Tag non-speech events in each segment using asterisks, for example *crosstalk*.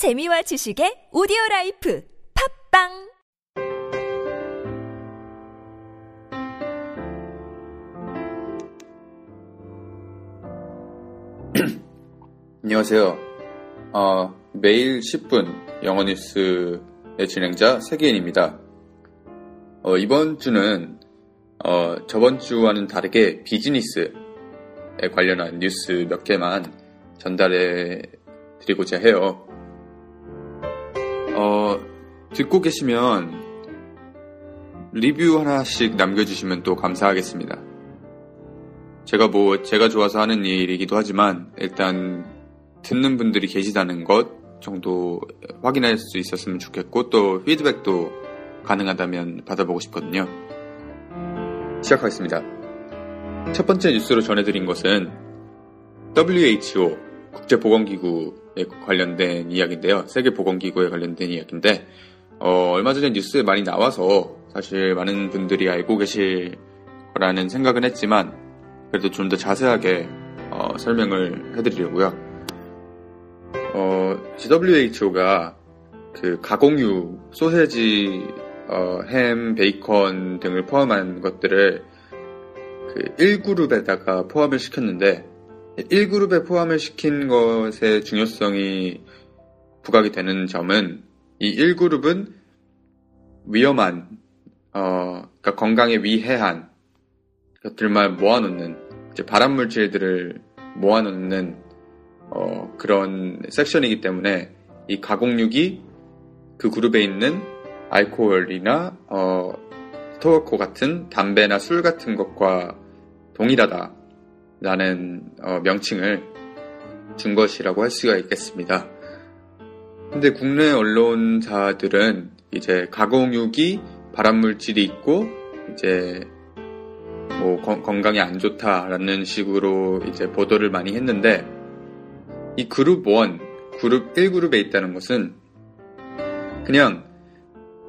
재미와 지식의 오디오 라이프 팟빵 *clears throat* 안녕하세요. 어, 매일 10분 영어 뉴스의 진행자 세계인입니다. 어, 이번 주는 어, 저번 주와는 다르게 비즈니스에 관련한 뉴스 몇 개만 전달해 드리고자 해요. 어, 듣고 계시면 리뷰 하나씩 남겨주시면 또 감사하겠습니다. 제가 뭐, 제가 좋아서 하는 일이기도 하지만, 일단, 듣는 분들이 계시다는 것 정도 확인할 수 있었으면 좋겠고, 또 피드백도 가능하다면 받아보고 싶거든요. 시작하겠습니다. 첫 번째 뉴스로 전해드린 것은 WHO 국제보건기구에 관련된 이야기인데요. 세계보건기구에 관련된 이야기인데 어, 얼마 전에 뉴스에 많이 나와서 사실 많은 분들이 알고 계실 거라는 생각은 했지만 그래도 좀 더 자세하게 어, 설명을 해드리려고요. 어, WHO가 그 가공육, 소세지, 어, 햄, 베이컨 등을 포함한 것들을 그 1그룹에다가 포함을 시켰는데 1그룹에 포함을 시킨 것의 중요성이 부각이 되는 점은 이 1그룹은 위험한 어, 그러니까 건강에 위해한 것들만 모아놓는 이제 발암 물질들을 모아놓는 어, 그런 섹션이기 때문에 이 가공육이 그 그룹에 있는 알코올이나 어, 토바코 같은 담배나 술 같은 것과 동일하다 라는 어, 명칭을 준 것이라고 할 수가 있겠습니다. 근데 국내 언론사들은 이제 가공육이 발암물질이 있고 이제 뭐 건, 건강에 안 좋다라는 식으로 이제 보도를 많이 했는데 이 그룹 1, 그룹 1그룹에 있다는 것은 그냥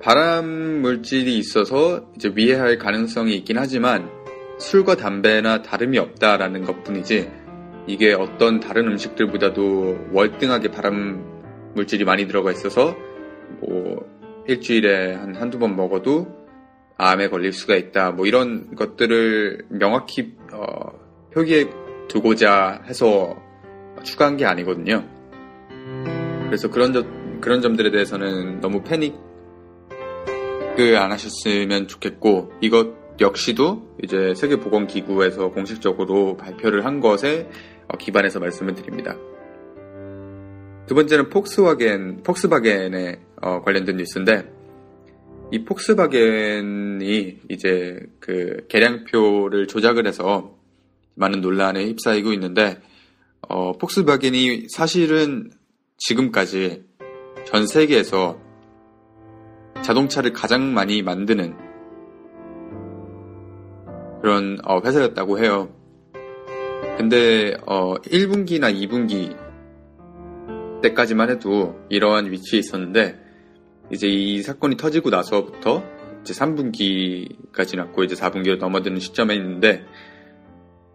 발암 물질이 있어서 이제 위해할 가능성이 있긴 하지만 술과 담배나 다름이 없다라는 것 뿐이지 이게 어떤 다른 음식들보다도 월등하게 발암 물질이 많이 들어가 있어서 뭐 일주일에 한 한두 번 먹어도 암에 걸릴 수가 있다. 뭐 이런 것들을 명확히 어, 표기해 두고자 해서 추가한 게 아니거든요. 그래서 그런 점, 그런 점들에 대해서는 너무 패닉을 안 하셨으면 좋겠고, 이것 역시도 이제 세계보건기구에서 공식적으로 발표를 한 것에 어, 기반해서 말씀을 드립니다. 두 번째는 폭스바겐, 폭스바겐에 어, 관련된 뉴스인데, 이 폭스바겐이 이제 그 계량표를 조작을 해서 많은 논란에 휩싸이고 있는데, 어, 폭스바겐이 사실은 지금까지 전 세계에서 자동차를 가장 많이 만드는 그런 어, 회사였다고 해요. 근데 어, 1분기나 2분기 때까지만 해도 이러한 위치에 있었는데 이제 이 사건이 터지고 나서부터 이제 3분기가 지났고 이제 4분기로 넘어드는 시점에 있는데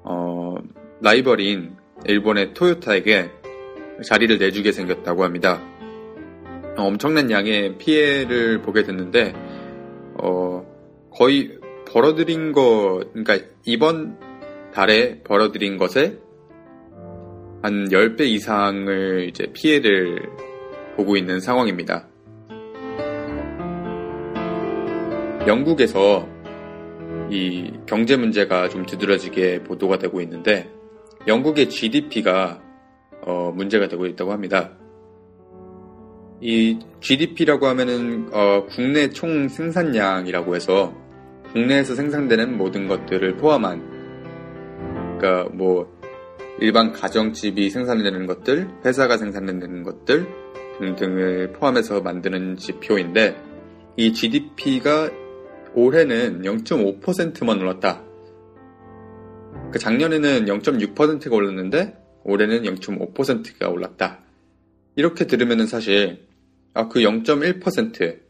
어, 라이벌인 일본의 토요타에게 자리를 내주게 생겼다고 합니다. 어, 엄청난 양의 피해를 보게 됐는데 어, 거의 벌어들인 거, 그러니까 이번 달에 벌어들인 것에 한 10배 이상을 이제 피해를 보고 있는 상황입니다. 영국에서 이 경제 문제가 좀 두드러지게 보도가 되고 있는데 영국의 GDP가 어, 문제가 되고 있다고 합니다. 이 GDP라고 하면은 어, 국내 총 생산량이라고 해서 국내에서 생산되는 모든 것들을 포함한 그러니까 뭐 일반 가정집이 생산되는 것들, 회사가 생산되는 것들 등등을 포함해서 만드는 지표인데 이 GDP가 올해는 0.5%만 올랐다. 그 작년에는 0.6%가 올랐는데 올해는 0.5%가 올랐다. 이렇게 들으면은 사실 아 그 0.1%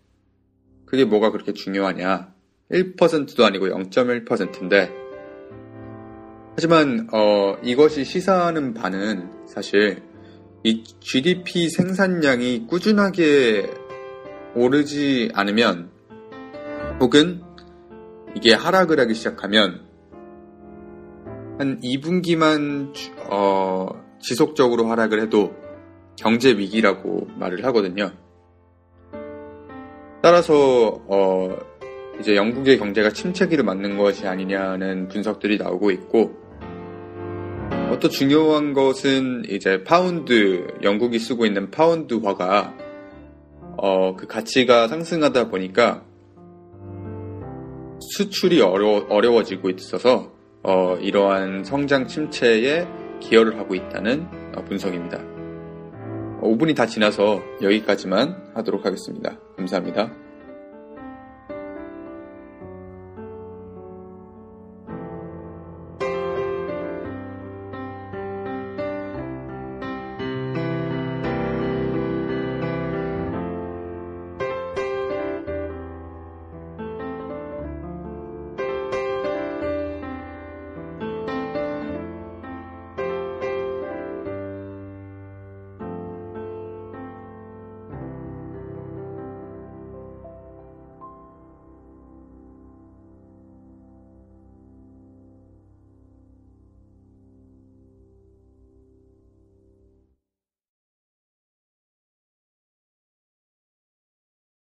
그게 뭐가 그렇게 중요하냐? 1%도 아니고 0.1%인데 하지만 어, 이것이 시사하는 바는 사실 이 GDP 생산량이 꾸준하게 오르지 않으면 혹은 이게 하락을 하기 시작하면 한 2분기만 어, 지속적으로 하락을 해도 경제 위기라고 말을 하거든요. 따라서 어, 이제 영국의 경제가 침체기를 맞는 것이 아니냐는 분석들이 나오고 있고 어, 또 중요한 것은 이제 파운드 영국이 쓰고 있는 파운드화가 어, 그 가치가 상승하다 보니까 수출이 어려, 어려워지고 있어서 어, 이러한 성장 침체에 기여를 하고 있다는 어, 분석입니다. 5분이 다 지나서 여기까지만 하도록 하겠습니다. 감사합니다.